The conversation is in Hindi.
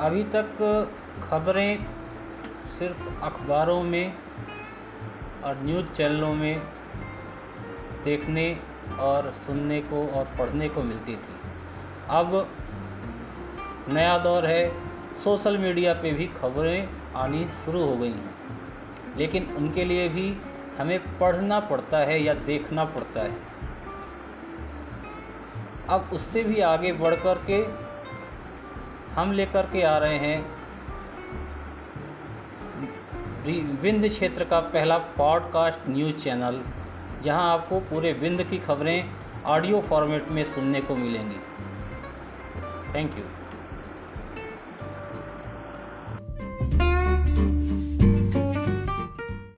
अभी तक खबरें सिर्फ़ अखबारों में और न्यूज़ चैनलों में देखने और सुनने को और पढ़ने को मिलती थी। अब नया दौर है, सोशल मीडिया पे भी खबरें आनी शुरू हो गई हैं। लेकिन उनके लिए भी हमें पढ़ना पड़ता है या देखना पड़ता है। अब उससे भी आगे बढ़ कर के हम लेकर के आ रहे हैं। विंध्य क्षेत्र का पहला पॉडकास्ट न्यूज़ चैनल, जहाँ आपको पूरे विंध्य की खबरें ऑडियो फॉर्मेट में सुनने को मिलेंगी। Thank you